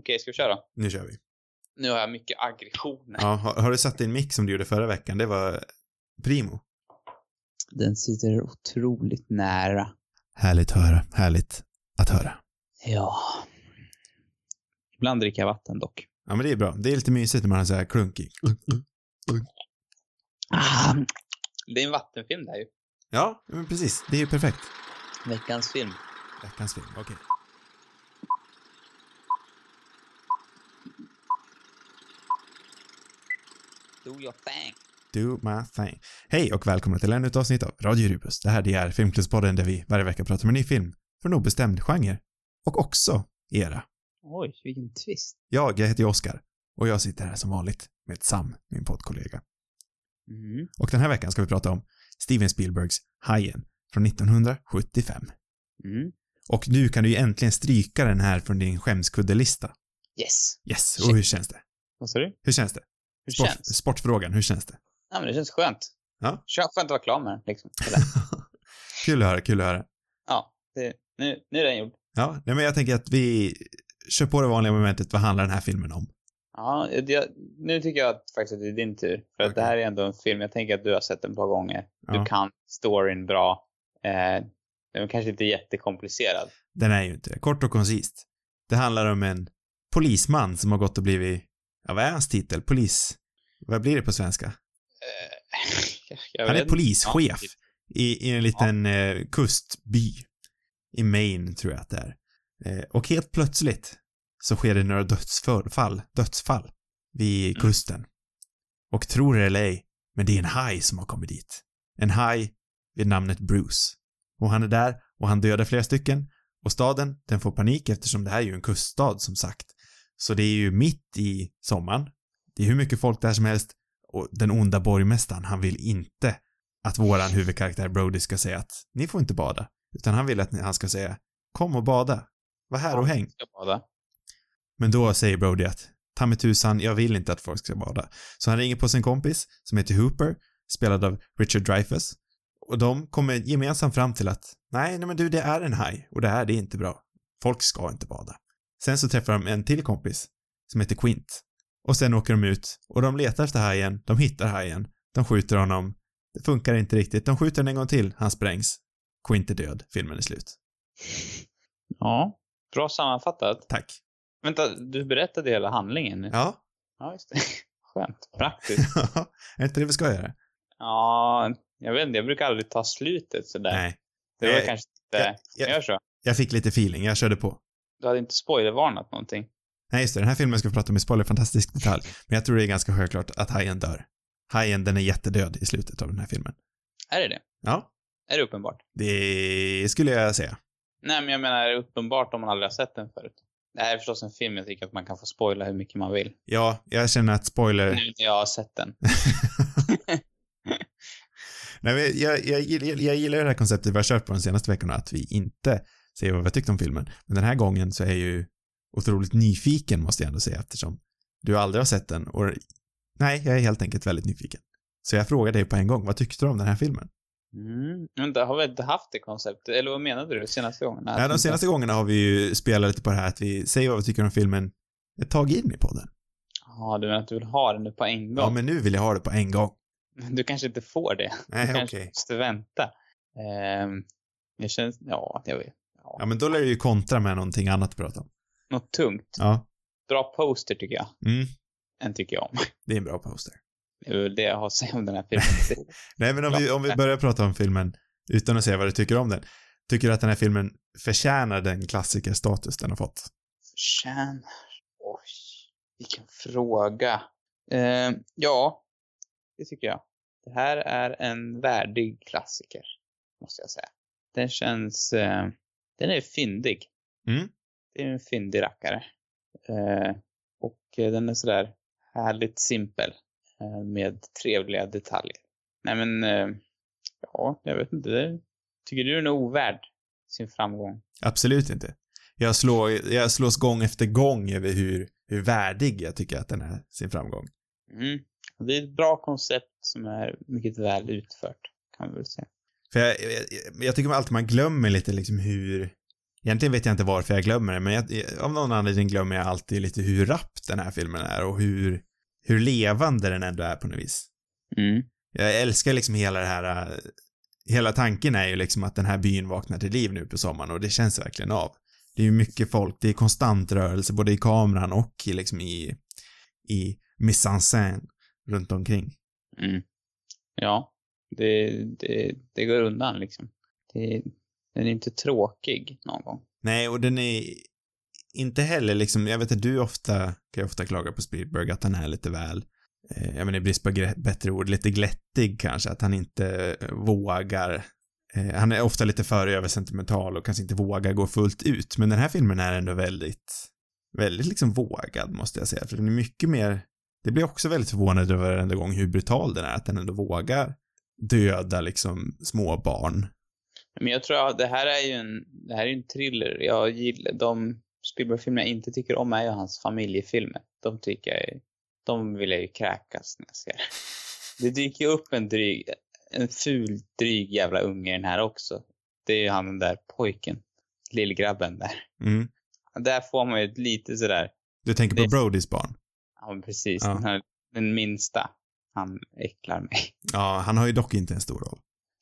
Okej, ska vi köra? Nu kör vi. Nu har jag mycket aggressioner. Ja, har, har du satt din mick som du gjorde förra veckan? Det var primo. Den sitter otroligt nära. Härligt att höra. Härligt att höra. Ja. Ibland dricker jag vatten dock. Ja, men det är bra. Det är lite mysigt när man har så här klunk i. Ah, det är en vattenfilm det här ju. Ja, men precis. Det är ju perfekt. Veckans film. Veckans film. Okej. Do your thing. Do my thing. Hej och välkomna till ännu ett avsnitt av Radio Rubus. Det här det är Filmklubbspodden där vi varje vecka pratar om en ny film för en obestämd genre. Och också era. Oj, vilken twist. Jag, jag heter Oskar och jag sitter här som vanligt med Sam, min poddkollega. Mm. Och den här veckan ska vi prata om Steven Spielbergs Hajen från 1975. Mm. Och nu kan du ju äntligen stryka den här från din skämskuddelista. Yes. Yes, och hur känns det? Vad sa du? Hur känns det? Hur Sport, känns? Sportfrågan, hur känns det? Ja, men det känns skönt. Ja. Kö- Skönt att vara klar med den, liksom. Kul att höra, kul att höra. ja, det, nu, nu är den gjord. Ja, nej men jag tänker att vi kör på det vanliga momentet. Vad handlar den här filmen om? Ja, det, nu tycker jag att, faktiskt att det är din tur. För att det här är ändå en film, jag tänker att du har sett den ett par gånger. Ja. Du kan storyn bra. Eh, den är kanske inte jättekomplicerad. Den är ju inte. Kort och koncist. Det handlar om en polisman som har gått och blivit, ja vad är hans titel? Polis... Vad blir det på svenska? Eh, jag Han är polischef Ja, i, i en liten eh, kustby. I Maine, tror jag att det är. Eh, och helt plötsligt så sker det några dödsfall, dödsfall vid Mm. kusten. Och tror det eller ej, men det är en haj som har kommit dit. En haj vid namnet Bruce. Och han är där och han dödar flera stycken. Och staden, den får panik eftersom det här är ju en kuststad som sagt. Så det är ju mitt i sommaren. Det är hur mycket folk där som helst. Och den onda borgmästaren, han vill inte att våran huvudkaraktär Brody ska säga att ni får inte bada. Utan han vill att han ska säga kom och bada. Var här och häng. Men då säger Brody att ta mig tusan, jag vill inte att folk ska bada. Så han ringer på sin kompis som heter Hooper, spelad av Richard Dreyfuss. Och de kommer gemensamt fram till att nej, nej men du, det är en haj och det här, det är inte bra. Folk ska inte bada. Sen så träffar de en till kompis som heter Quint. Och sen åker de ut och de letar efter hajen, de hittar hajen, de skjuter honom. Det funkar inte riktigt, de skjuter den en gång till, han sprängs. Quint är död, filmen är slut. Ja, bra sammanfattat. Tack. Vänta, du berättade hela handlingen. Ja, Ja, just det. Skönt. Praktiskt. är inte det vi ska göra? Ja, jag vet inte, jag brukar aldrig ta slutet sådär. Nej. Det var Eh, kanske inte... jag- jag- Jag gör så. Jag fick lite feeling, jag körde på. Du hade inte spoilervarnat någonting. Nej, just det, den här filmen ska vi prata om i spoiler, fantastisk detalj. Men jag tror det är ganska självklart att hajen dör. Hajen, den är jättedöd i slutet av den här filmen. Är det det? Ja, Är det uppenbart? det skulle jag säga. Nej, men jag menar är det uppenbart om man aldrig har sett den förut. Det här är förstås en film jag tycker att man kan få spoila hur mycket man vill. Ja, jag känner att spoiler... Nu när jag har sett den. Nej, jag, jag, jag, jag gillar det här konceptet vi har kört på de senaste veckorna, att vi inte säger vad vi har tyckt om filmen. Men den här gången så är ju otroligt nyfiken, måste jag ändå säga, eftersom du aldrig har sett den. Och nej, jag är helt enkelt väldigt nyfiken. Så jag frågar dig på en gång, vad tyckte du om den här filmen? Mm. Men det har vi inte haft det konceptet? Eller vad menade du senaste gången? Nej, de senaste gångerna har vi ju spelat lite på det här att vi säger vad vi tycker om filmen ett tag in i podden. Ja, du menar att du vill ha den nu på en gång? Ja, men nu vill jag ha det på en gång. Du kanske inte får det. Nej, du okej. kanske måste vänta. Ehm, det känns... Ja, jag vet. Ja. Ja, men då lär du ju kontra med någonting annat att prata om. Något tungt. Ja. Bra poster tycker jag. Mm, Den tycker jag om. det är en bra poster. Det är väl det jag har att säga om den här filmen. Nej, men om vi, om vi börjar prata om filmen utan att säga vad du tycker om den. Tycker du att den här filmen förtjänar den klassikerstatus den har fått? Förtjänar... Oj, vilken fråga. Ehm, ja, det tycker jag. Det här är en värdig klassiker, måste jag säga. Den känns... Eh, den är fyndig. Mm. Det är en fyndig rackare. Eh, och den är sådär härligt simpel. Eh, med trevliga detaljer. Nej men, eh, ja, jag vet inte. Tycker du den är ovärd sin framgång? Absolut inte. Jag, slår, jag slås gång efter gång över hur, hur värdig jag tycker att den är sin framgång. Mm. Det är ett bra koncept som är mycket väl utfört, kan vi väl säga. För jag, jag, jag tycker alltid man glömmer lite liksom hur, Egentligen vet jag inte varför jag glömmer det, men jag, av någon anledning glömmer jag alltid lite hur rapp den här filmen är och hur, hur levande den ändå är på något vis. Mm. Jag älskar liksom hela det här, hela tanken är ju liksom att den här byn vaknar till liv nu på sommaren och det känns verkligen av. Det är ju mycket folk, det är konstant rörelse både i kameran och i liksom i, i mise en scène runt omkring. Mm. Ja, det, det, det går undan liksom. Det, den är inte tråkig någon gång. Nej, och den är inte heller liksom, jag vet att du ofta, kan jag ofta klaga på Spielberg att han är lite väl, eh, jag menar i brist på bättre ord, lite glättig kanske, att han inte eh, vågar eh, han är ofta lite för översentimental och kanske inte vågar gå fullt ut, men den här filmen är ändå väldigt, väldigt liksom vågad måste jag säga, för den är mycket mer, det blir också väldigt förvånad över varenda gång hur brutal den är, att den ändå vågar döda liksom små barn. Men jag tror att det här är ju en, det här är en thriller. Jag gillar, de Spielberg-filmer jag inte tycker om är ju hans familjefilmer. De tycker jag de vill jag ju kräkas när jag ser. Det dyker ju upp en dryg, en ful dryg jävla unge i den här också. Det är ju han den där pojken. Lillgrabben där. Mm. Där får man ju lite sådär, Du tänker på Det- Brodys barn? ja precis, Ja. den, här, den minsta. Han äcklar mig. Ja, han har ju dock inte en stor roll.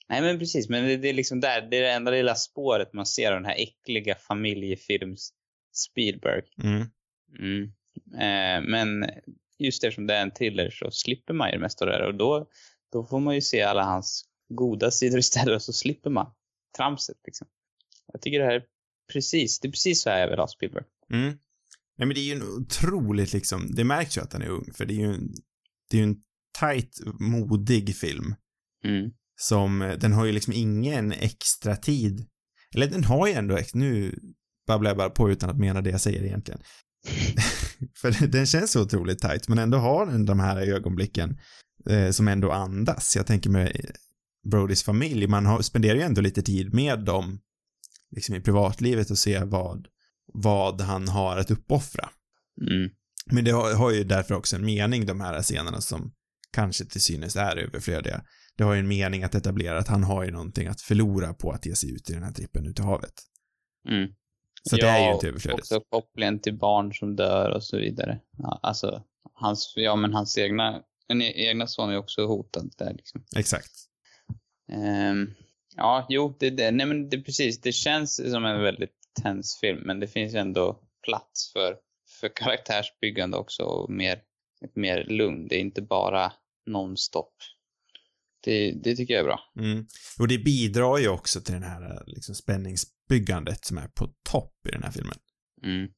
Nej men precis, men det, det är liksom där, det är det enda lilla spåret man ser av den här äckliga familjefilms Spielberg. Mm. Mm. Eh, men just eftersom det är en thriller så slipper man ju det mesta av det där och då, då får man ju se alla hans goda sidor istället och så slipper man tramset liksom. Jag tycker det här är precis, det är precis så här jag vill ha Spielberg. Mm. Nej men det är ju en otroligt liksom, det märks ju att han är ung, för det är ju en, det är ju en tight, modig film. Mm. Som, eh, den har ju liksom ingen extra tid. Eller den har ju ändå, nu babblar jag bara på utan att mena det jag säger egentligen. för den känns så otroligt tight, men ändå har den de här ögonblicken eh, som ändå andas. Jag tänker med Brodys familj, man har, spenderar ju ändå lite tid med dem, liksom i privatlivet och se vad, vad han har att uppoffra. Mm. Men det har, har ju därför också en mening, de här scenerna som kanske till synes är överflödiga. Det har ju en mening att etablera att han har ju någonting att förlora på att ge sig ut i den här trippen ut i havet. Mm. Så det är ju inte överflödigt. också kopplingen till barn som dör och så vidare. Ja, alltså, hans, ja men hans egna, en egna son är också hotad där liksom. Exakt. Ehm, ja, jo, det, det, nej men det precis, det känns som en väldigt tens film, men det finns ändå plats för, för karaktärsbyggande också och mer, ett mer lugn. Det är inte bara nonstop. Det, det tycker jag är bra. Mm. Och det bidrar ju också till den här liksom, spänningsbyggandet som är på topp i den här filmen. Mm.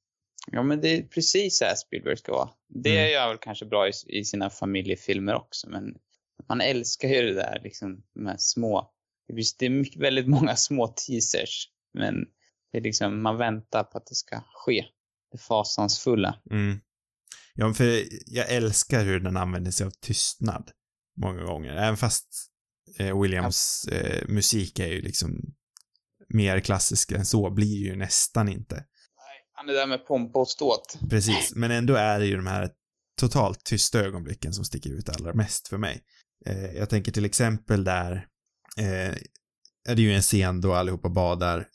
Ja, men det är precis så här Spielberg ska vara. Det Mm. gör väl kanske bra i, i sina familjefilmer också, men man älskar ju det där, liksom, de här små. Det är, väldigt många små teasers, men det är liksom, man väntar på att det ska ske. Det fasansfulla. Mm. Ja, för jag älskar hur den använder sig av tystnad många gånger. Även fast eh, Williams eh, musik är ju liksom mer klassisk än så blir ju nästan inte. Nej, han är där med pompa och ståt. Precis, men ändå är det ju de här totalt tysta ögonblicken som sticker ut allra mest för mig. Eh, jag tänker till exempel där, eh, är det ju en scen då allihopa badar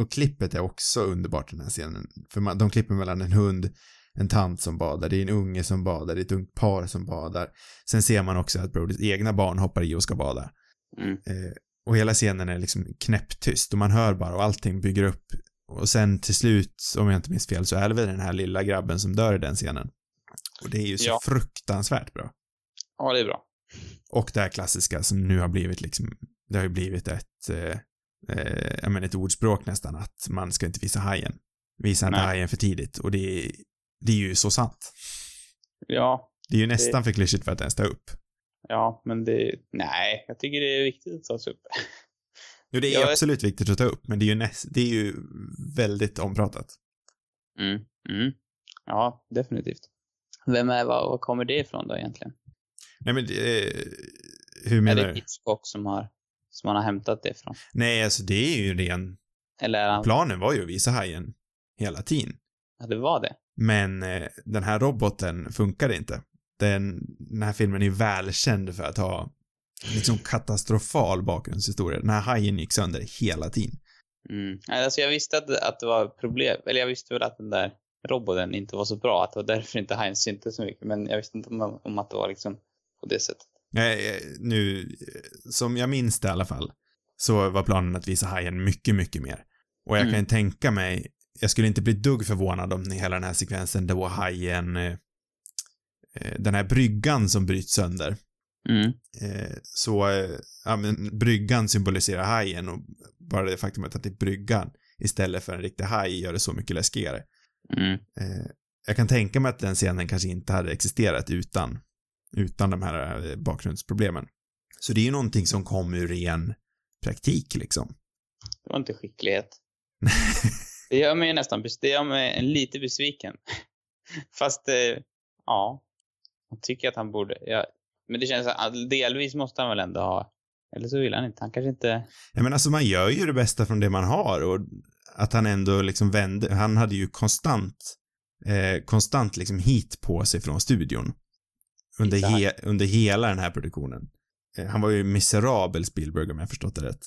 och klippet är också underbart den här scenen. För man, de klipper mellan en hund, en tant som badar, det är en unge som badar, det är ett ungt par som badar. Sen ser man också att Brodys egna barn hoppar i och ska bada. Mm. Eh, och hela scenen är liksom knäpptyst och man hör bara och allting bygger upp. Och sen till slut, om jag inte minns fel, så är det väl den här lilla grabben som dör i den scenen. Och det är ju så Ja. fruktansvärt bra. Ja, det är bra. Och det här klassiska som nu har blivit liksom, det har ju blivit ett, eh, eh, jag menar ett ordspråk nästan, att man ska inte visa hajen. Visa inte hajen för tidigt. Och det är, det är ju så sant. Ja, Det är ju nästan för klyschigt för att ens ta upp. ja, men det, nej, jag tycker det är viktigt att ta upp. Jo, det är Jag- absolut viktigt att ta upp, men det är ju, näst, det är ju väldigt ompratat. Mm. Mm. Ja, definitivt. Vem är, vad, vad kommer det ifrån då egentligen? Nej men, eh, hur Är menar det du? Hitchcock som har, som han har hämtat det ifrån? Nej, alltså det är ju ren... Eller är han, Planen var ju att visa hajen hela tiden. ja, det var det? Men eh, den här roboten funkade inte. Den, den här filmen är välkänd för att ha liksom katastrofal bakgrundshistoria. Den här hajen gick sönder hela tiden. Mm. Alltså jag visste att, att det var problem, eller jag visste väl att den där roboten inte var så bra, att det var därför inte Heinz syntes så mycket, men jag visste inte om, om att det var liksom på det sättet. Nej, nu, som jag minns det i alla fall, så var planen att visa hajen mycket, mycket mer. Och jag Mm. kan ju tänka mig, jag skulle inte bli dugg förvånad om hela den här sekvensen då hajen, eh, eh, den här bryggan som bryts sönder, Mm. eh, så, ja men bryggan symboliserar hajen och bara det faktumet att det är bryggan istället för en riktig haj gör det så mycket läskigare. Mm. Eh, jag kan tänka mig att den scenen kanske inte hade existerat utan, utan de här bakgrundsproblemen. Så det är ju någonting som kom ur ren praktik liksom. Det var inte skicklighet. Det gör mig nästan, det gör mig en lite besviken. Fast, eh, ja. Jag tycker att han borde, ja. Men det känns att delvis måste han väl ändå ha, eller så vill han inte. Han kanske inte, Ja men alltså man gör ju det bästa från det man har och att han ändå liksom vände, han hade ju konstant, eh, konstant liksom hit på sig från studion. Under, he, under hela den här produktionen. Eh, han var ju miserabel Spielberg om jag förstått det rätt.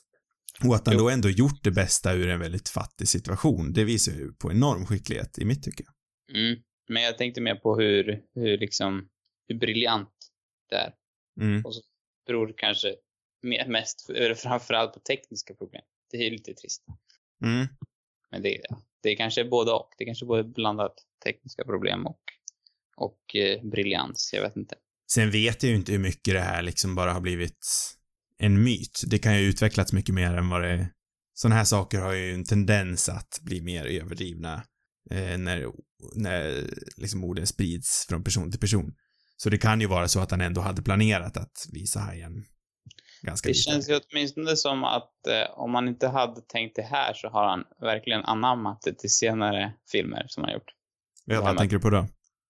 Och att han Jo. då ändå gjort det bästa ur en väldigt fattig situation, det visar ju på enorm skicklighet i mitt tycke. mm. Men jag tänkte mer på hur, hur liksom, hur briljant det är. Mm. Och så beror det kanske me- mest, eller framförallt på tekniska problem. Det är lite trist. Mm. Men det, det är kanske både och. Det är kanske både blandat tekniska problem och, och eh, briljans. Jag vet inte. Sen vet jag ju inte hur mycket det här liksom bara har blivit en myt. Det kan ju ha utvecklats mycket mer än vad det... Sådana här saker har ju en tendens att bli mer överdrivna eh, när, när liksom orden sprids från person till person. Så det kan ju vara så att han ändå hade planerat att visa hajen ganska Det lite. känns ju åtminstone som att eh, om man inte hade tänkt det här så har han verkligen anammat det till senare filmer som han gjort. Ja, vad tänker du på då?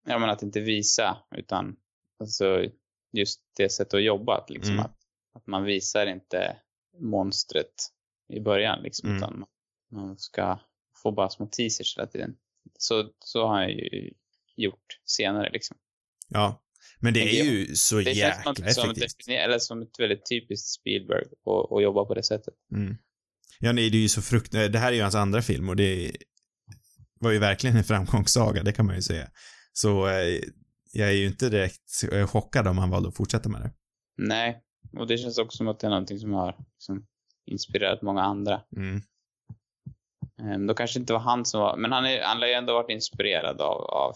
Jag menar att inte visa, utan alltså just det sättet att jobba. att Liksom, Mm. att, att man visar inte monstret i början, liksom, Mm. utan man ska få bara små teasers hela tiden. Så, så har han ju gjort senare. Liksom. Ja. Men det är ju så Det känns jäkla som, som, effektivt. definier- eller som ett väldigt typiskt Spielberg att, jobba på det sättet. Mm. Ja, nej, det är ju så frukt... Det här är ju hans andra film och det var ju verkligen en framgångssaga, det kan man ju säga. Så eh, jag är ju inte direkt eh, chockad om han valde att fortsätta med det. Nej, och det känns också som att det är någonting som har liksom, inspirerat många andra. Mm. Ehm, då kanske inte var han som var, men han, är, han har ju ändå varit inspirerad av, av,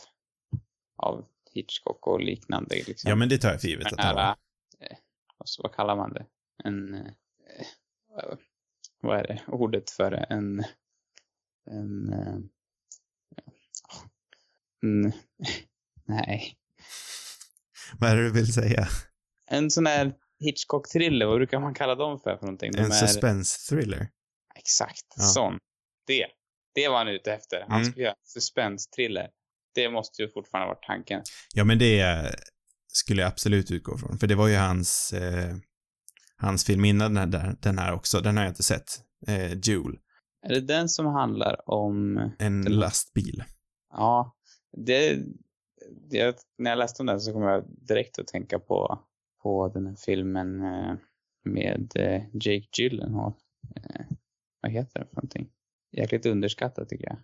av Hitchcock och liknande. Liksom. Ja, men det tar jag för givet att han var. eh, alltså, vad kallar man det? En, eh, vad- vad är det ordet för det? en, en, eh, en nej, Vad är det du vill säga? en sån här Hitchcock-thriller, vad brukar man kalla dem för för någonting? De En är- suspense-thriller? Exakt, Ja. sån. Det. Det var han ute efter. Han Mm. skulle göra en suspense-thriller. Det måste ju fortfarande ha varit tanken. Ja, men det skulle jag absolut utgå från. För det var ju hans, eh, hans film innan den här, den här också. Den har jag inte sett. Eh, Jule. Är det den som handlar om... En Den- lastbil. Ja, det... det när jag läste om den så kom jag direkt att tänka på, på den här filmen eh, med eh, Jake Gyllenhaal. Eh, vad heter den för någonting? Jäkligt underskattad tycker jag.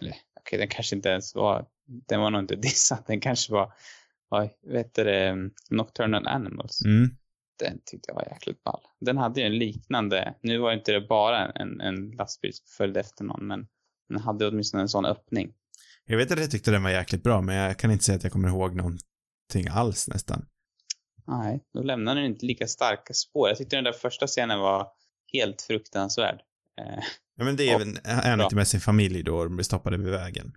Eller okej, den kanske inte ens var... Den var nog inte dissad. Den kanske var... Vad heter det? Nocturnal Animals. Mm. Den tyckte jag var jäkligt ball. Den hade ju en liknande, nu var inte det bara en, en lastbil som följde efter någon, men den hade åtminstone en sån öppning. Jag vet att jag tyckte den var jäkligt bra, men jag kan inte säga att jag kommer ihåg någonting alls nästan. Nej, då lämnade den inte lika starka spår. Jag tyckte den där första scenen var helt fruktansvärd. Eh, Ja, men det är Ja, är bra. inte med sin familj då de blir stoppade vid vägen.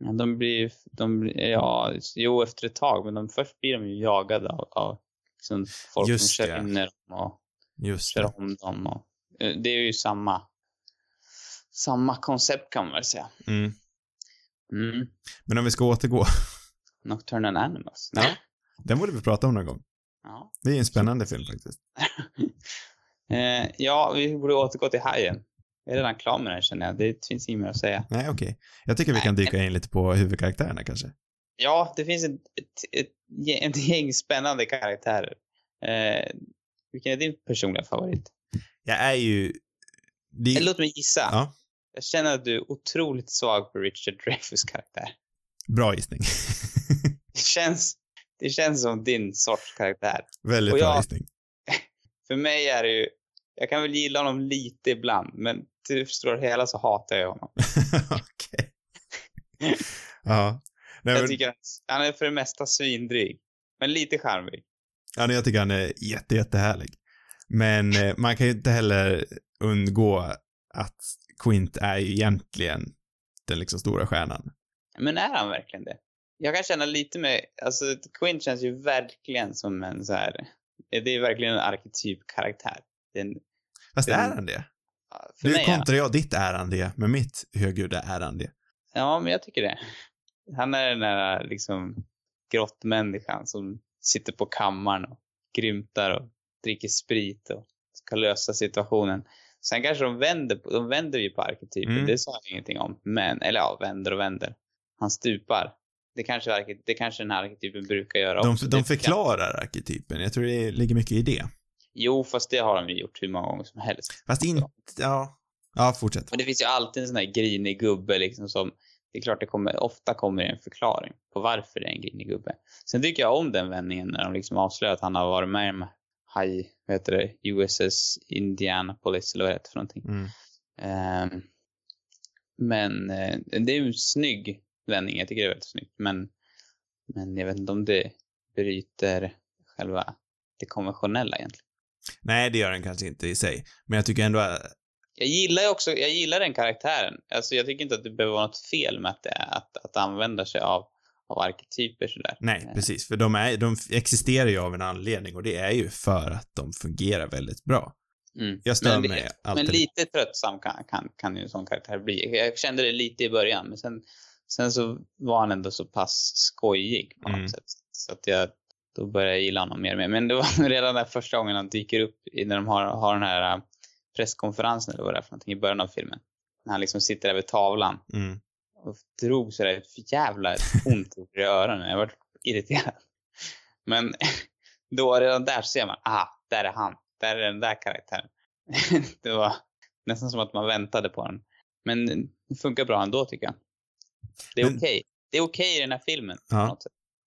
men de blir, de blir, ja, jo efter ett tag, men de, först blir de ju jagade av, av liksom folk Just som kör in i dem och Just kör det. om dem. Och, eh, det är ju samma, samma koncept kan man väl säga. Mm. Mm. Men om vi ska återgå. Nocturnal Animals. Ja. Den borde vi prata om någon gång. Ja. Det är en spännande film faktiskt. Eh, ja, vi borde återgå till Hajen. Jag är redan klar med den känner jag. Det finns inget mer att säga. Nej, okej. Jag tycker vi kan dyka in lite på huvudkaraktärerna kanske. Ja, det finns ett, ett, ett, ett gäng spännande karaktärer. Eh, vilken är din personliga favorit? Jag är ju Det, låt mig gissa. ja, Jag känner att du är otroligt svag för Richard Dreyfuss karaktär. bra gissning. Det känns, det känns som din sorts karaktär. Väldigt bra gissning. För mig är det ju, jag kan väl gilla honom lite ibland, men till det stora hela så hatar jag honom. Okej. Ja. Nej, Jag men, tycker att han är för det mesta svindryg. Men lite charmig. ja, jag tycker han är jätte, jättehärlig. Men eh, man kan ju inte heller undgå att Quint är ju egentligen den liksom stora stjärnan. Men är han verkligen det? Jag kan känna lite med, alltså Quint känns ju verkligen som en så här, det är verkligen en arketypkaraktär. Det är en, Fast Den- är han det? Nu mig, kontrar jag ditt är han det, men mitt högljudda är han det. ja, men jag tycker det. Han är den där liksom grottmänniskan som sitter på kammaren och grymtar och dricker sprit och ska lösa situationen. Sen kanske de vänder, de vänder ju på arketypen, Mm. det sa jag ingenting om. Men, eller ja, vänder och vänder. Han stupar. Det kanske, arke- det kanske den här arketypen brukar göra De, också. de förklarar arketypen. Jag tror det ligger mycket i det. Jo, fast det har de ju gjort hur många gånger som helst. Fast inte, ja. Ja, fortsätt. Men det finns ju alltid en sån här grinig gubbe liksom som, det är klart det kommer, ofta kommer en förklaring på varför det är en grinig gubbe. Sen tycker jag om den vändningen när de liksom avslöjar att han har varit med med High, vad heter det, USS Indianapolis eller vad det heter för någonting. Mm. Ehm, men eh, det är ju en snygg vändning, jag tycker det är väldigt snyggt. Men, men jag vet inte om det bryter själva det konventionella egentligen. Nej, det gör den kanske inte i sig. Men jag tycker ändå att, Jag gillar ju också, jag gillar den karaktären. Alltså jag tycker inte att det behöver vara något fel med att, det är, att, att använda sig av, av arketyper sådär. nej, Eh, precis. För de, är, de existerar ju av en anledning och det är ju för att de fungerar väldigt bra. Mm. Jag stör Men, mig alltid. men lite tröttsam kan, kan, kan ju en sån karaktär bli. Jag kände det lite i början, men sen, sen så var han ändå så pass skojig på något Mm. sätt. Så att jag, då började jag gilla honom mer och mer. Men det var redan där första gången han dyker upp i, när de har, har den här äh, presskonferensen eller vad det är för någonting i början av filmen. När han liksom sitter där vid tavlan Mm. och drog sådär jävla ont i öronen. Jag var irriterad. Men då redan där ser man, aha, där är han. Där är den där karaktären. det var nästan som att man väntade på den. Men det funkar bra ändå tycker jag. Det är okej. Det är okej i den här filmen. Ja.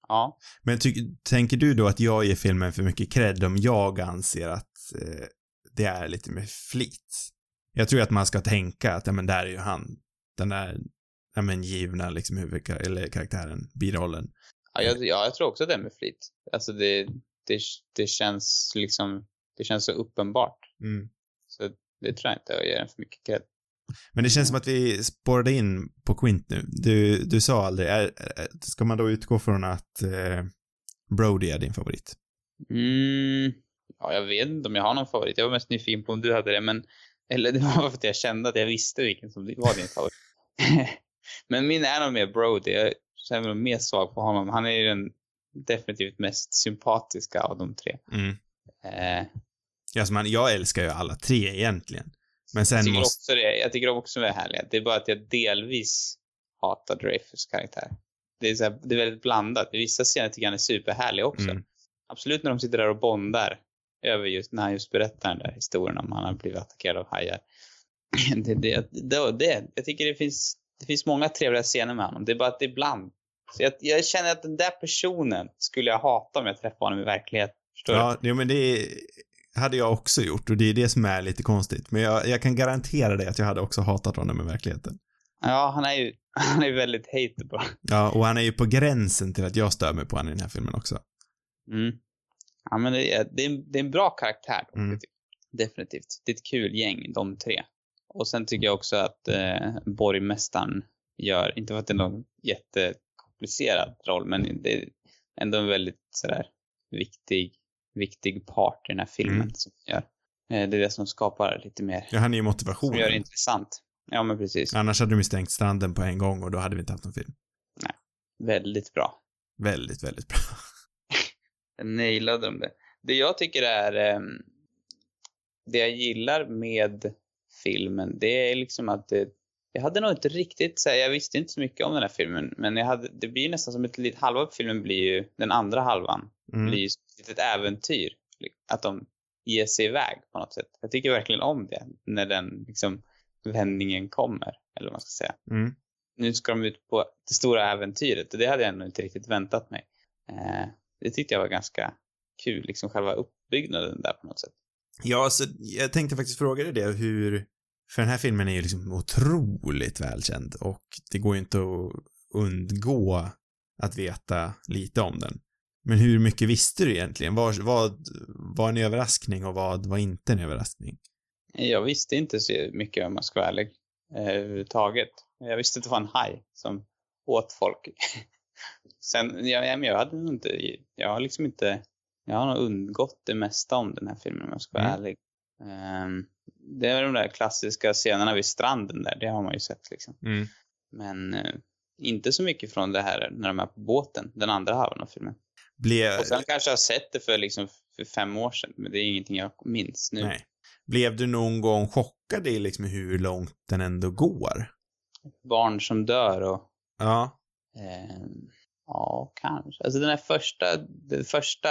Ja. Men tänker du då att jag ger filmen för mycket cred om jag anser att eh, det är lite med flit? Jag tror att man ska tänka att, ja men där är ju han, den där, ja men givna liksom huvudkaraktären, eller karaktären, birollen. Ja, jag, ja, jag tror också det med flit. Alltså det, det, det känns liksom, det känns så uppenbart. Mm. Så det tror jag inte jag ger den för mycket cred. Men det känns som att vi spårade in på Quint nu. Du, du sa aldrig, är, ska man då utgå från att eh, Brody är din favorit? Mm, ja, jag vet inte om jag har någon favorit. Jag var mest nyfiken på om du hade det, men eller det var för att jag kände att jag visste vilken som var din favorit. men min är nog mer Brody. Jag känner mig mer svag på honom. Han är ju den definitivt mest sympatiska av de tre. Mm. Eh, Alltså man, jag älskar ju alla tre egentligen. Men jag, sen tycker måste, också det, jag tycker också det är härliga. Det är bara att jag delvis hatar Dreyfus karaktär. Det är, så här, det är väldigt blandat. I vissa scener tycker jag han är superhärlig också. Mm. Absolut när de sitter där och bondar över just, när han just berättar den där historien om han har blivit attackerad av hajar. Det, det, det, det, jag tycker det finns, det finns många trevliga scener med honom. Det är bara att ibland, så jag, jag känner att den där personen skulle jag hata om jag träffade honom i verkligheten. Förstår du? ja, jo, men det hade jag också gjort och det är det som är lite konstigt. Men jag, jag kan garantera dig att jag hade också hatat honom i verkligen. Ja, han är ju han är väldigt hateable. Ja, och han är ju på gränsen till att jag stör mig på honom i den här filmen också. Mm. Ja, men det är, det, är, en- det är en bra karaktär. Mm. tycker jag. Definitivt. Det är ett kul gäng, de tre. Och sen tycker jag också att eh, borgmästaren gör, inte för att det är någon jättekomplicerad roll, men det är ändå en väldigt sådär viktig, viktig part i den här filmen Mm. som gör. Eh, det är det som skapar lite mer, Ja, han är ju som motivationen. gör det intressant. Ja, men precis. Annars hade de ju stängt stranden på en gång och då hade vi inte haft någon film. Väldigt bra. Väldigt, väldigt bra. nailade de det. Det jag tycker är, ehm, det jag gillar med filmen, det är liksom att det, jag hade nog inte riktigt, så här, jag visste inte så mycket om den här filmen, men jag hade, det blir nästan som ett litet, halva filmen blir ju, den andra halvan, Mm. blir ju som litet äventyr. Att de ge sig iväg på något sätt. Jag tycker verkligen om det när den liksom vändningen kommer, eller vad man ska säga. Mm. Nu ska de ut på det stora äventyret och det hade jag ändå inte riktigt väntat mig. Eh, det tyckte jag var ganska kul, liksom själva uppbyggnaden där på något sätt. Ja, så jag tänkte faktiskt fråga dig det, hur... För den här filmen är ju liksom otroligt välkänd och det går ju inte att undgå att veta lite om den. Men hur mycket visste du egentligen? Vad, vad var en överraskning och vad var inte en överraskning? Jag visste inte så mycket om man ska vara ärlig. Eh, överhuvudtaget. Jag visste att det var en haj som åt folk. Sen, jag, jag hade nog inte, jag har liksom inte, jag har nog undgått det mesta om den här filmen om jag ska vara Mm. ärlig. Um, det är de där klassiska scenerna vid stranden där, det har man ju sett liksom. Mm. Men eh, inte så mycket från det här när de är på båten, den andra halvan av filmen. Blev... Och sen kanske jag sett det för liksom för fem år sedan, men det är ingenting jag minns nu. Nej. Blev du någon gång chockad i liksom hur långt den ändå går? Barn som dör och Ja. Ehm, ja, kanske. Alltså den här första, det första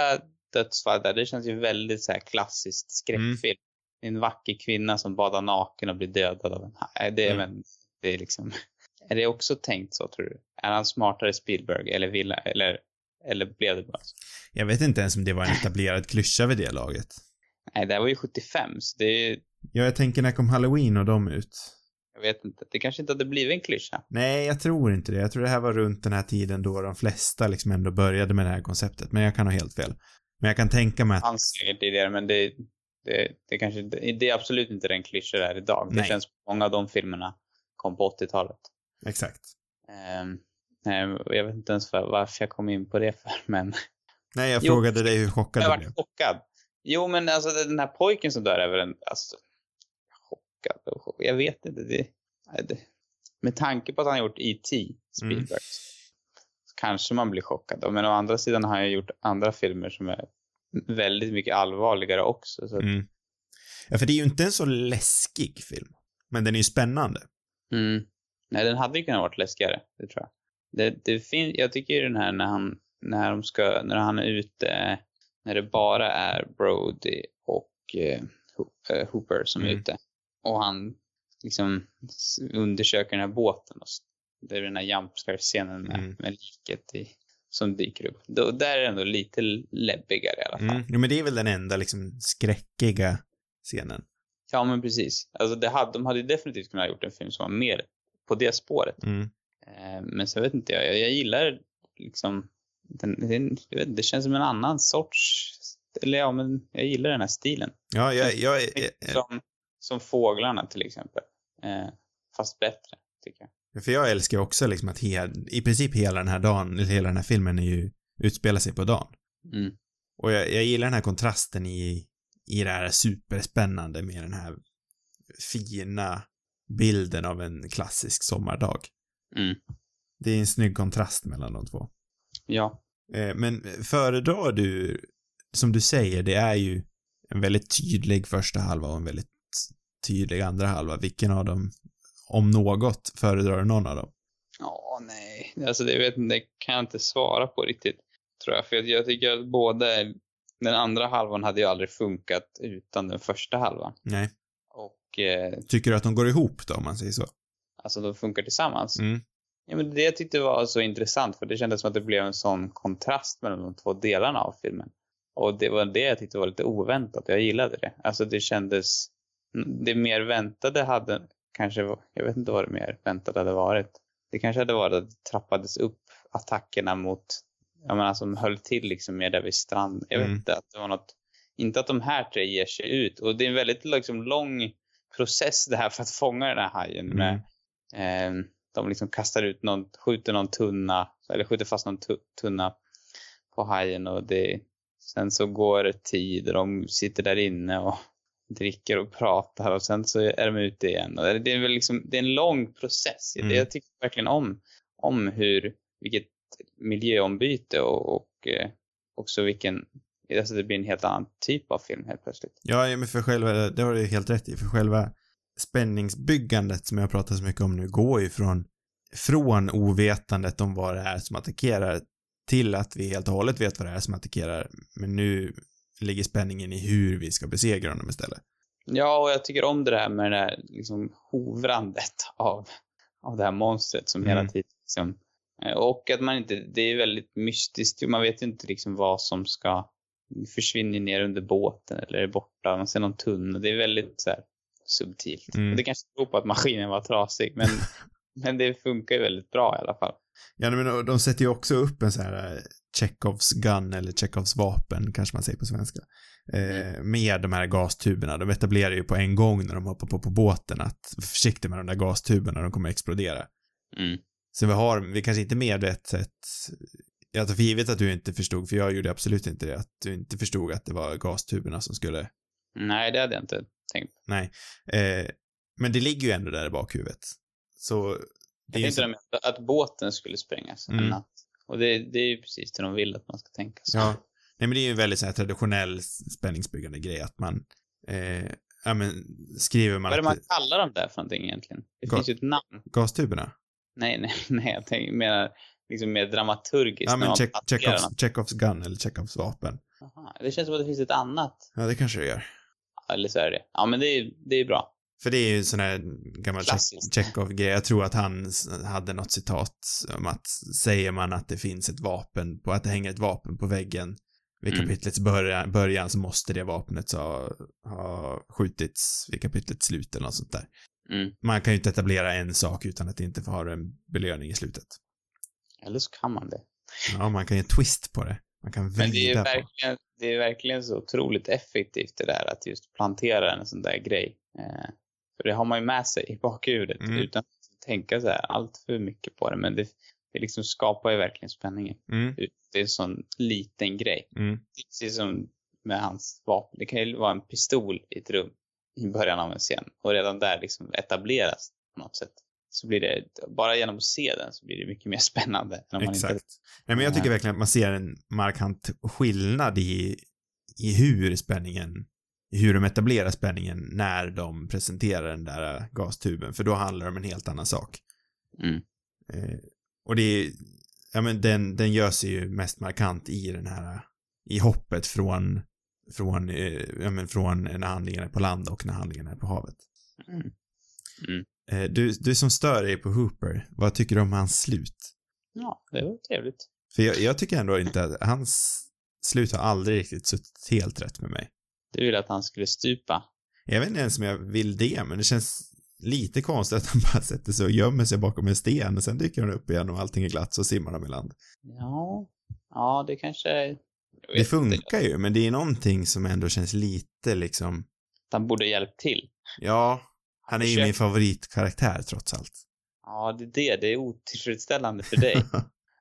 dödsfallet där, det känns ju väldigt så här klassiskt skräckfilm. En vacker kvinna som badar naken och blir dödad av en haj. Det är, Mm. men, det är liksom, är det också tänkt så tror du? Är han smartare Spielberg eller vill, eller, eller blev det bara så? Jag vet inte ens om det var en etablerad klyscha vid det laget. Nej, det här var ju 75, så det är, Ja, jag tänker när kom Halloween och de ut? jag vet inte, det kanske inte hade blivit en klyscha. Nej, jag tror inte det. Jag tror det här var runt den här tiden då de flesta liksom ändå började med det här konceptet. Men jag kan ha helt fel. Men jag kan tänka mig Det att... fanns säkert tidigare, men det, det, det kanske det är absolut inte den klyscha det är idag. Det Nej. känns som många av de filmerna kom på 80-talet. Exakt. Och jag vet inte ens var, varför jag kom in på det för, men Nej, jag Jo. frågade dig hur chockad jag du var blev. chockad. Jo, men alltså den här pojken som dör är väl en, alltså, chockad chockad. Jag vet inte. Det, det, med tanke på att han har gjort E.T. Spielberg, Mm. kanske man blir chockad. Men å andra sidan har han gjort andra filmer som är väldigt mycket allvarligare också. Så Mm. Ja, för det är ju inte en så läskig film. Men den är ju spännande. Mm. Nej, den hade ju kunnat varit läskigare, det tror jag. Det, det fin- jag tycker den här när han, när de ska, när han är ute, när det bara är Brody och eh, eh, Hooper som är Mm. ute. Och han liksom undersöker den här båten. Och det är den här jumpscare-scenen med, Mm. med liket i, som dyker upp. Då, där är det ändå lite läbbigare i alla fall. Mm. Jo, men det är väl den enda liksom skräckiga scenen. Ja, men precis. Alltså det hade, de hade definitivt kunnat ha gjort en film som var mer på det spåret. Mm. Eh, Men så vet inte jag, jag, jag gillar liksom, den, den, vet, det känns som en annan sorts, eller ja men jag gillar den här stilen. Ja, jag, jag, jag, Som, som fåglarna till exempel. Eh, fast bättre, tycker jag. För jag älskar också liksom att he, i princip hela den här dagen, eller hela den här filmen är ju, utspelar sig på dagen. Mm. Och jag, jag gillar den här kontrasten i, i det här superspännande med den här fina bilden av en klassisk sommardag. Mm. Det är en snygg kontrast mellan de två. Ja. Eh, Men föredrar du, som du säger, det är ju en väldigt tydlig första halva och en väldigt tydlig andra halva. Vilken av dem, om något, föredrar du någon av dem? Ja, nej. Alltså det, vet, det kan jag inte svara på riktigt, tror jag. För jag, jag tycker att båda, den andra halvan hade ju aldrig funkat utan den första halvan. Nej. Och eh, Tycker du att de går ihop då, om man säger så? Alltså de funkar tillsammans. Mm. Ja, men det jag tyckte var så intressant för det kändes som att det blev en sån kontrast mellan de två delarna av filmen. Och det var det jag tyckte var lite oväntat. Jag gillade det. Alltså det kändes, det mer väntade hade kanske, jag vet inte vad det mer väntade hade varit. Det kanske hade varit att det trappades upp attackerna mot, jag menar som höll till liksom mer där vid strand. Jag vet Mm. inte, att det var något, inte att de här tre ger sig ut. Och det är en väldigt liksom lång process det här för att fånga den här hajen med Mm. Eh, de liksom kastar ut någon, skjuter någon tunna, eller skjuter fast någon tu- tunna på hajen och det, sen så går det tid och de sitter där inne och dricker och pratar och sen så är de ute igen. Det är väl liksom, det är en lång process. Mm. Det jag tycker verkligen om, om hur, vilket miljöombyte och, och eh, också vilken, alltså det blir en helt annan typ av film helt plötsligt. Ja, ja, men för själva, det har du helt rätt i, för själva spänningsbyggandet som jag pratar så mycket om nu går ju från, från ovetandet om vad det är som attackerar till att vi helt och hållet vet vad det är som attackerar. Men nu ligger spänningen i hur vi ska besegra honom istället. Ja, och jag tycker om det här med det här liksom hovrandet av, av det här monstret som hela Mm. tiden liksom, eh, och att man inte, det är väldigt mystiskt, man vet inte liksom vad som ska försvinna ner under båten eller är borta, man ser någon tunnel, det är väldigt så här subtilt. Mm. Det kanske beror på att maskinen var trasig, men, men det funkar ju väldigt bra i alla fall. Ja, men de sätter ju också upp en så här eh, Chekhovs gun eller Chekhovs vapen, kanske man säger på svenska. Eh, med de här gastuberna. De etablerar ju på en gång när de hoppar på på båten att var försiktig med de där gastuberna, de kommer explodera. Mm. Så vi har, vi kanske inte medvetet, jag tar för givet att du inte förstod, för jag gjorde absolut inte det, att du inte förstod att det var gastuberna som skulle, Nej, det hade jag inte tänkt. nej. Eh, men det ligger ju ändå där i bakhuvudet. Så, det Jag tänkte så, att, båten skulle sprängas en Mm. natt. Och det, det är ju precis det de vill att man ska tänka. Så. ja. Nej men det är ju en väldigt så här traditionell spänningsbyggande grej att man, eh, ja men skriver man Vad är det att, man kallar dem där för någonting egentligen? Det Ga- finns ju ett namn. gastuberna? Nej, nej, nej, jag tänker mer, liksom mer dramaturgiskt. Ja men check, Chekhovs. Chekhovs gun eller Chekhovs vapen. Aha, det känns som att det finns ett annat. Ja det kanske det gör. Eller så är det. Ja, men det är, det är bra. För det är ju en sån här gammal. Chekhov-grej. Jag tror att han hade något citat om att säger man att det finns ett vapen på, att det hänger ett vapen på väggen vid Mm. kapitlets början, början så måste det vapnet ha, ha skjutits vid kapitlets slut eller något sånt där. Mm. Man kan ju inte etablera en sak utan att det inte får ha en belöning i slutet. Eller så kan man det. Ja, man kan ju en twist på det. Man kan Men det är, vrida på. verkligen, det är verkligen så otroligt effektivt det där att just plantera en sån där grej. Eh, för det har man ju med sig i bakhuvudet Mm. utan att tänka så här allt för mycket på det. Men det, det liksom skapar ju verkligen spänningen. Mm, Det är en sån liten grej. mm, Precis som med hans vapen. Det kan ju vara en pistol i ett rum i början av en scen. Och redan där liksom etableras på något sätt. Så blir det, bara genom att se den så blir det mycket mer spännande. Än om man exakt. Inte, Nej, men jag tycker verkligen att man ser en markant skillnad i, i hur spänningen, hur de etablerar spänningen när de presenterar den där gastuben, för då handlar det om en helt annan sak. mm, Eh, och det är, ja men den, den gör sig ju mest markant i den här, i hoppet från, från, eh, ja men från när handlingen är på land och när handlingen är på havet. mm. Eh, du, du som stör dig på Hooper, vad tycker du om hans slut? Ja, det var trevligt. För jag, jag tycker ändå inte att hans slut har aldrig riktigt suttit helt rätt med mig. Du ville att han skulle stupa. Jag vet inte ens om jag vill det, men det känns lite konstigt att han bara sätter sig och gömmer sig bakom en sten och sen dyker han upp igen och allting är glatt så simmar de i land. Ja, ja det kanske... vet Det funkar ju, men det är någonting som ändå känns lite liksom, Att han borde hjälpt till. ja, han är ju min favoritkaraktär trots allt. Ja, det är det. Det är otillfredsställande för dig.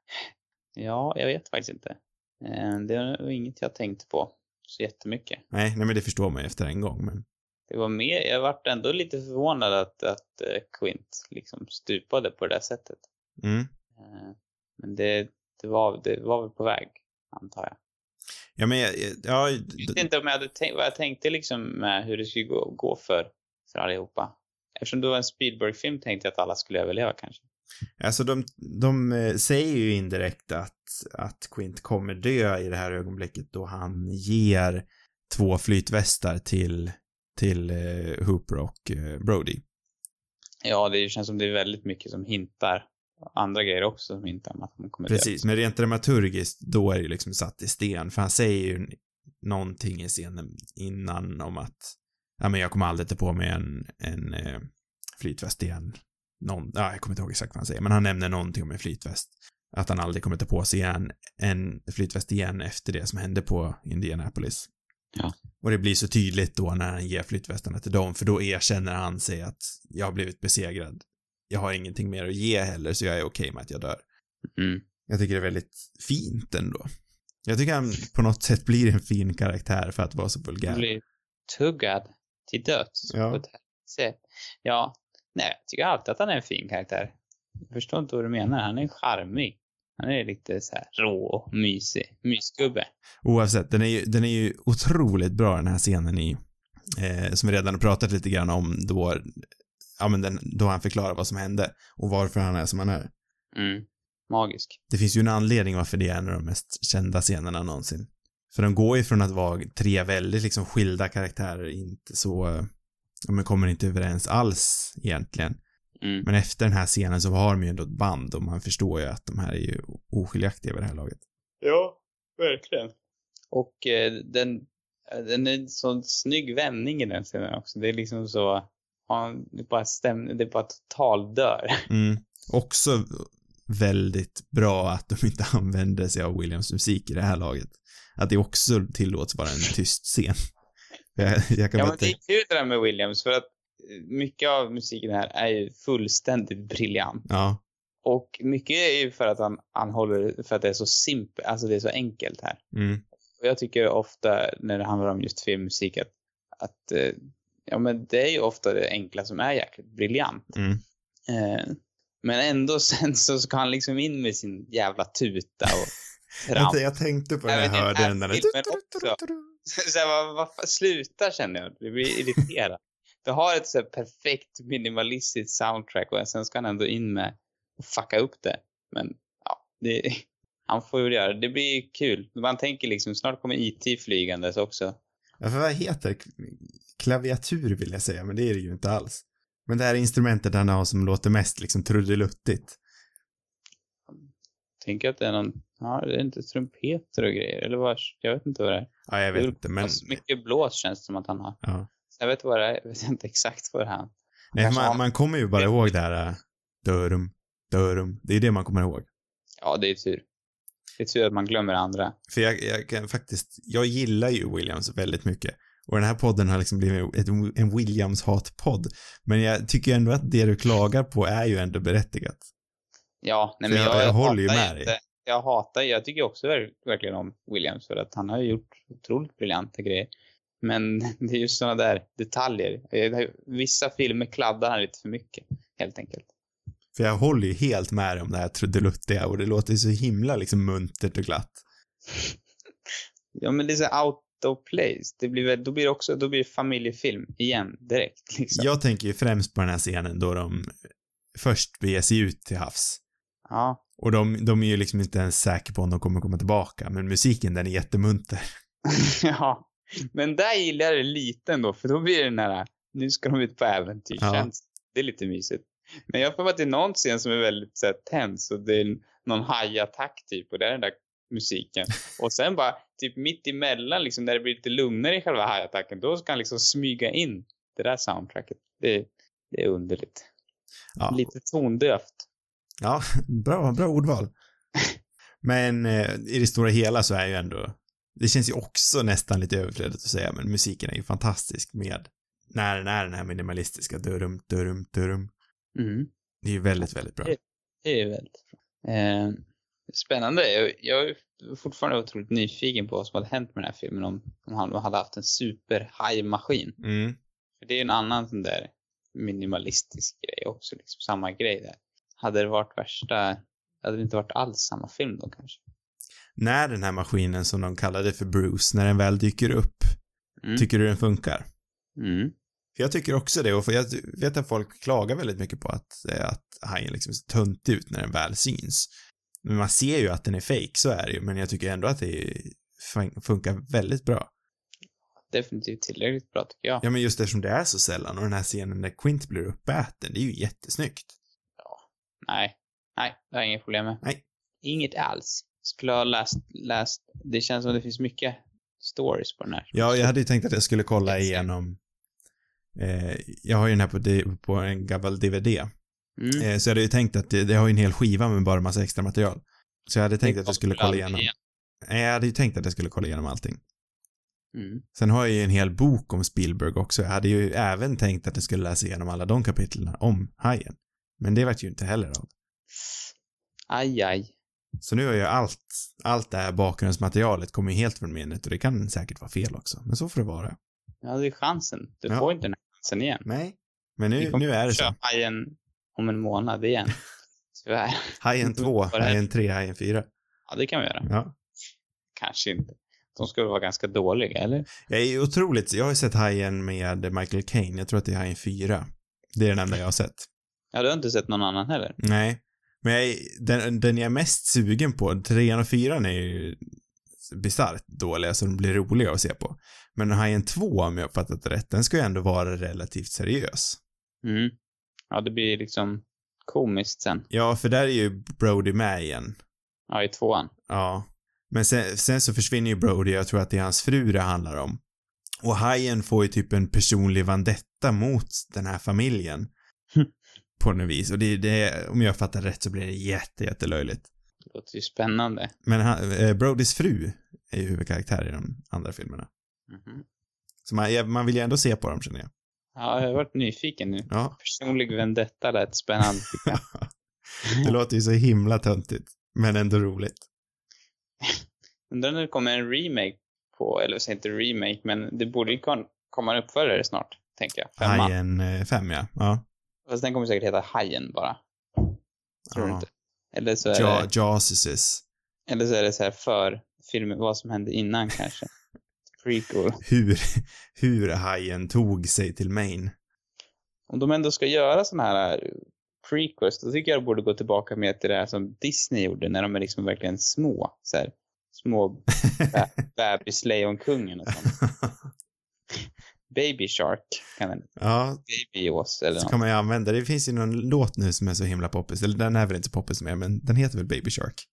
ja, jag vet faktiskt inte. Eh, Det var inget jag tänkte på så jättemycket. nej, nej men det förstår man ju efter en gång, men Det var mer, jag vart ändå lite förvånad att, att eh, Quint liksom stupade på det där sättet. mm. Eh, Men det, det, var, det var väl på väg, antar jag. Ja, men jag, ja, Jag vet inte om jag hade tänkt, vad jag tänkte liksom med hur det skulle gå, gå för, för allihopa. Eftersom det var en Spielberg-film tänkte jag att alla skulle överleva kanske. Alltså de, de eh, säger ju indirekt att, att Quint kommer dö i det här ögonblicket då han ger två flytvästar till, till eh, Hooper och eh, Brody. Ja, det känns som det är väldigt mycket som hintar. Andra grejer också som hintar om att de kommer dö. Precis, men rent dramaturgiskt då är det liksom satt i sten, för han säger ju någonting i scenen innan om att ja men jag kommer aldrig ta på mig en, en eh, flytväst igen. Någon, ja, jag kommer inte ihåg exakt vad han säger, men han nämner någonting om en flytväst. Att han aldrig kommer ta på sig en, en flytväst igen efter det som hände på Indianapolis. Ja. Och det blir så tydligt då när han ger flytvästarna till dem, för då erkänner han sig att jag har blivit besegrad. Jag har ingenting mer att ge heller, så jag är okej med att jag dör. Mm. Jag tycker det är väldigt fint ändå. Jag tycker han på något sätt blir en fin karaktär för att vara så Han vulgär. blir tuggad till döds. Ja. Ja, nej, jag tycker alltid att han är en fin karaktär. Jag förstår inte vad du menar. Han är charmig. Han är lite så här rå och mysig. Mysgubbe. Oavsett, den är ju, den är ju otroligt bra den här scenen i, eh, som vi redan har pratat lite grann om då, ja men den, då han förklarar vad som hände och varför han är som han är. Mm. Magisk. Det finns ju en anledning varför det är en av de mest kända scenerna någonsin. För de går ju från att vara tre väldigt liksom skilda karaktärer, inte så, ja men kommer inte överens alls egentligen. Mm. Men efter den här scenen så har de ju ändå ett band och man förstår ju att de här är ju oskiljaktiga vid det här laget. Ja, verkligen. Och eh, den, eh, den är en sån snygg vändning i den scenen också. Det är liksom så, ja, det är bara stäm, det är bara totaldör. Mm. Också väldigt bra att de inte använder sig av Williams musik i det här laget. Att det också tillåts vara en tyst scen. Jag, jag kan Ja, men det är kul det där med Williams för att eh, mycket av musiken här är ju fullständigt briljant. ja, Och mycket är ju för att han, han håller, för att det är så simpelt, alltså det är så enkelt här. mm, Och jag tycker ofta när det handlar om just filmmusik att, att eh, ja men det är ju ofta det enkla som är jäkligt briljant. mm. Eh, men ändå sen så ska han liksom in med sin jävla tuta och Tramp. jag tänkte på det när jag hörde den där. Så här, vad, vad, fan, sluta känner jag. Det blir irriterad. Du har ett så perfekt minimalistiskt soundtrack och sen ska han ändå in med och fucka upp det. Men ja, det, han får väl göra det. Det blir kul. Man tänker liksom snart kommer IT flygandes också. Ja, för vad heter Klaviatur vill jag säga, men det är det ju inte alls. Men det här instrumentet han har som låter mest liksom trudeluttigt. Tänker att det är någon, ja det är inte trumpeter och grejer eller vad, jag vet inte vad det är. Ja, jag Det vet inte, men... så mycket blås känns det som att han har. Ja. Jag vet vad det är, jag vet inte exakt vad det är. Nej, kanske har- man, man kommer ju bara ihåg det här... äh, Dörum, dörum. Det är det man kommer ihåg. Ja, det är tur. Det är tur att man glömmer andra. För jag, jag kan faktiskt, jag gillar ju Williams väldigt mycket. Och den här podden har liksom blivit ett, en Williams-hatpodd. Men jag tycker ändå att det du klagar på är ju ändå berättigat. Ja, nej men jag- jag, jag håller ju med inte- dig. Jag hatar, jag tycker också ver- verkligen om Williams för att han har gjort otroligt briljanta grejer. Men det är ju sådana där detaljer. Eh, Vissa filmer kladdar han lite för mycket, helt enkelt. För jag håller ju helt med dig om det här trudeluttiga och det låter ju så himla liksom muntert och glatt. Ja, men det är så out of place. Det blir väl, då blir det också, då blir det familjefilm igen, direkt liksom. Jag tänker ju främst på den här scenen då de först beger sig ut till havs. Ja. Och de, de är ju liksom inte ens säkra på om de kommer komma tillbaka, men musiken den är jättemunter. ja. Men där gillar jag det lite ändå, för då blir det den här, nu ska de ut på äventyr. Ja. Det är lite mysigt. Men jag får att det är någon scen som är väldigt så här, tens och det är någon hajattack typ och det är den där musiken. Och sen bara typ mitt emellan liksom när det blir lite lugnare i själva hajattacken, då ska han liksom smyga in det där soundtracket. Det, det är underligt. Ja, Lite tondövt. Ja bra, bra ordval. Men eh, i det stora hela så är ju ändå, det känns ju också nästan lite överflödigt att säga, men musiken är ju fantastisk med när den är den här minimalistiska durum, durum, durum. Mm. Det är ju väldigt, väldigt bra. Det är väldigt bra. Eh, spännande. Jag, jag är fortfarande otroligt nyfiken på vad som hade hänt med den här filmen om, om han hade haft en super high-maskin. Mm. För det är ju en annan sån där minimalistisk grej också, liksom samma grej där. Hade det varit värsta, hade det inte varit alls samma film då kanske? När den här maskinen som de kallade för Bruce, när den väl dyker upp, Mm. tycker du den funkar? Mm. För jag tycker också det, och för jag vet att folk klagar väldigt mycket på att, eh, att hajen liksom ser tunt ut när den väl syns. Men man ser ju att den är fake, så är det ju, men jag tycker ändå att det fun- funkar väldigt bra. Definitivt tillräckligt bra tycker jag. Ja, men just eftersom det är så sällan och den här scenen där Quint blir uppäten, det är ju jättesnyggt. Nej, nej, det har jag inga problem med. Nej. Inget alls. Skulle ha läst, läst, det känns som det finns mycket stories på den här. Ja, jag hade ju tänkt att jag skulle kolla igenom eh, jag har ju den här på, på en gammal DVD. Mm. Eh, så jag hade ju tänkt att det, det har ju en hel skiva med bara massa extra material. Så jag hade tänkt att jag skulle kolla igenom. Nej, jag hade ju tänkt att jag skulle kolla igenom allting. Mm. Sen har jag ju en hel bok om Spielberg också. Jag hade ju även tänkt att jag skulle läsa igenom alla de kapitlen om Hajen. Men det vart ju inte heller av. Aj, aj. Så nu har ju allt, allt det här bakgrundsmaterialet kommer ju helt från minnet och det kan säkert vara fel också. Men så får det vara. Ja, det är chansen. Du Ja. får inte den här chansen igen. Nej. Men Vi nu, kommer nu är det så. Hajen om en månad igen. Tyvärr. Hajen 2, Vad det här- Hajen 3, Hajen 4. Ja, det kan vi göra. Ja. Kanske inte. De skulle vara ganska dåliga, eller? Jag är otroligt, jag har ju sett Hajen med Michael Caine. Jag tror att det är Hajen 4. Det är den enda jag har sett. Ja, du har inte sett någon annan heller? Nej. Men jag, den, den jag är mest sugen på, trean och fyran är ju bisarrt dåliga så de blir roliga att se på. Men Hajen 2, om jag har fattat det rätt, den ska ju ändå vara relativt seriös. Mm. Ja, det blir liksom komiskt sen. Ja, för där är ju Brody med igen. Ja, i tvåan. Ja. Men sen, sen så försvinner ju Brody, jag tror att det är hans fru det handlar om. Och Hajen får ju typ en personlig vandetta mot den här familjen. På något vis. Och det, det, om jag fattar rätt så blir det jätte, jättelöjligt. Det låter ju spännande. Men han, eh, Brodys fru är ju huvudkaraktär i de andra filmerna. Mhm. Så man, man vill ju ändå se på dem känner jag. Ja, jag har varit nyfiken nu. Ja. Personlig vendetta lät spännande. det låter ju så himla töntigt. Men ändå roligt. Undrar när det kommer en remake på, eller säg inte remake, men det borde ju komma en uppföljare snart, tänker jag. Femma. Hajen 5 ja. Ja. Fast den kommer säkert heta Hajen bara. Tror du ja. inte? Eller så är Ja, det, Jasuses. eller så är det så här för filmen, vad som hände innan kanske. Prequel. Hur, hur hajen tog sig till Maine. Om de ändå ska göra såna här eh, prequels, då tycker jag de borde gå tillbaka mer till det här som Disney gjorde när de är liksom verkligen små. Så här, små bebislejonkungen och sånt. Baby Shark kan den ja, Babyås eller så något. kan man ju använda. Det finns ju någon låt nu som är så himla poppis. Eller den är väl inte poppis mer, men den heter väl Baby Shark.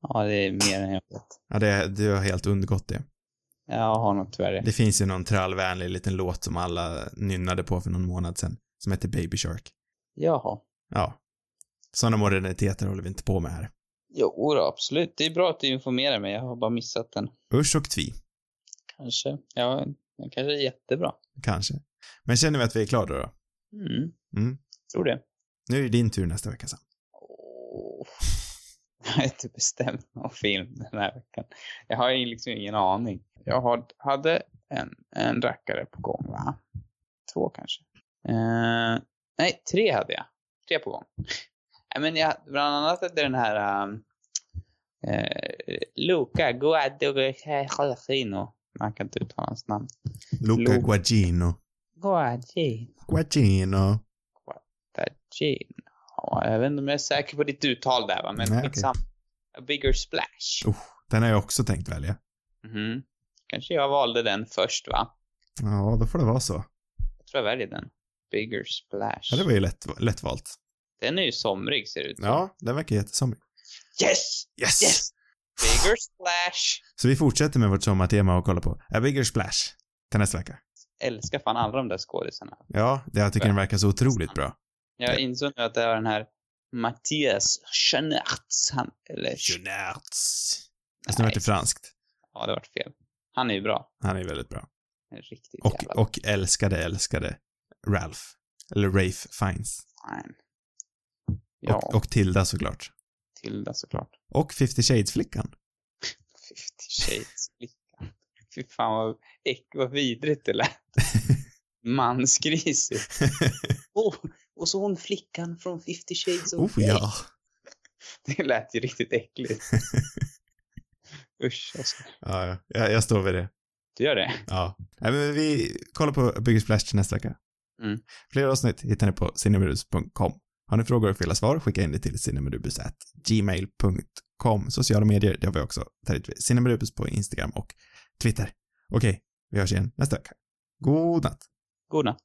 Ja, det är mer än jag vet. Ja, det, du har helt undgått det. Jag har nog tyvärr det. Det finns ju någon trallvänlig liten låt som alla nynnade på för någon månad sedan. Som heter Baby Shark. Jaha. Ja. Sådana moderniteter håller vi inte på med här. Jo då, absolut. Det är bra att du informerar mig. Jag har bara missat den. Usch och tvi. Kanske. Ja, den kanske är jättebra. Kanske. Men känner vi att vi är klara då? Mm. Mm. Tror det. Nu är det din tur nästa vecka sen. Jag har inte bestämt någon film den här veckan. Jag har liksom ingen aning. Jag hade en, en rackare på gång, va? Två kanske. Eh, nej, tre hade jag. Tre på gång. Men jag, bland annat är det den här um, eh, Luca Guadagnino. Man kan inte uttala hans namn. Luca Lu- Guagino. Guagino. Guadagnino. Ja, jag vet inte om jag är säker på ditt uttal där, va? men Nej, liksom, A bigger splash. Oh, den har jag också tänkt välja. Mhm. Kanske jag valde den först, va? Ja, då får det vara så. Jag tror jag väljer den. Bigger splash. Ja, det var ju lätt, lätt valt. Den är ju somrig, ser det ut som. Ja, den verkar jättesomrig. Yes! Yes! Yes! Bigger splash! Så vi fortsätter med vårt sommartema och kollar på A Bigger Splash till nästa vecka. Älskar fan alla de där skådisarna. Ja, det, jag tycker den verkar så otroligt bra. Jag insåg nu att det var den här Mattias Schoenaerts. Han, eller... Jeanerts. Fast det var inte franskt. Ja, det vart fel. Han är ju bra. Han är väldigt bra. En riktigt Och, jävla och älskade, älskade Ralph. Eller Rafe Fiennes. fan. Ja, Och, och Tilda såklart. Tilda såklart. Och 50 Shades-flickan. 50 shades flickan. Fy fan vad, äck, vad vidrigt det lät. Mansgrisigt. Oh, och så hon flickan från 50 shades of oh ja. Det lät ju riktigt äckligt. Usch, alltså. Ja, ja. Jag, jag står vid det. Du gör det? Ja. Nej, men vi kollar på A Bigger Splash nästa vecka. Mm. Fler avsnitt hittar ni på cinemarubus.com. Har ni frågor och fel svar, skicka in det till gmail.com. Sociala medier, det har vi också. Där hittar vi cinemarubus på Instagram och Twitter. Okej, vi hörs igen nästa vecka. God natt. God natt.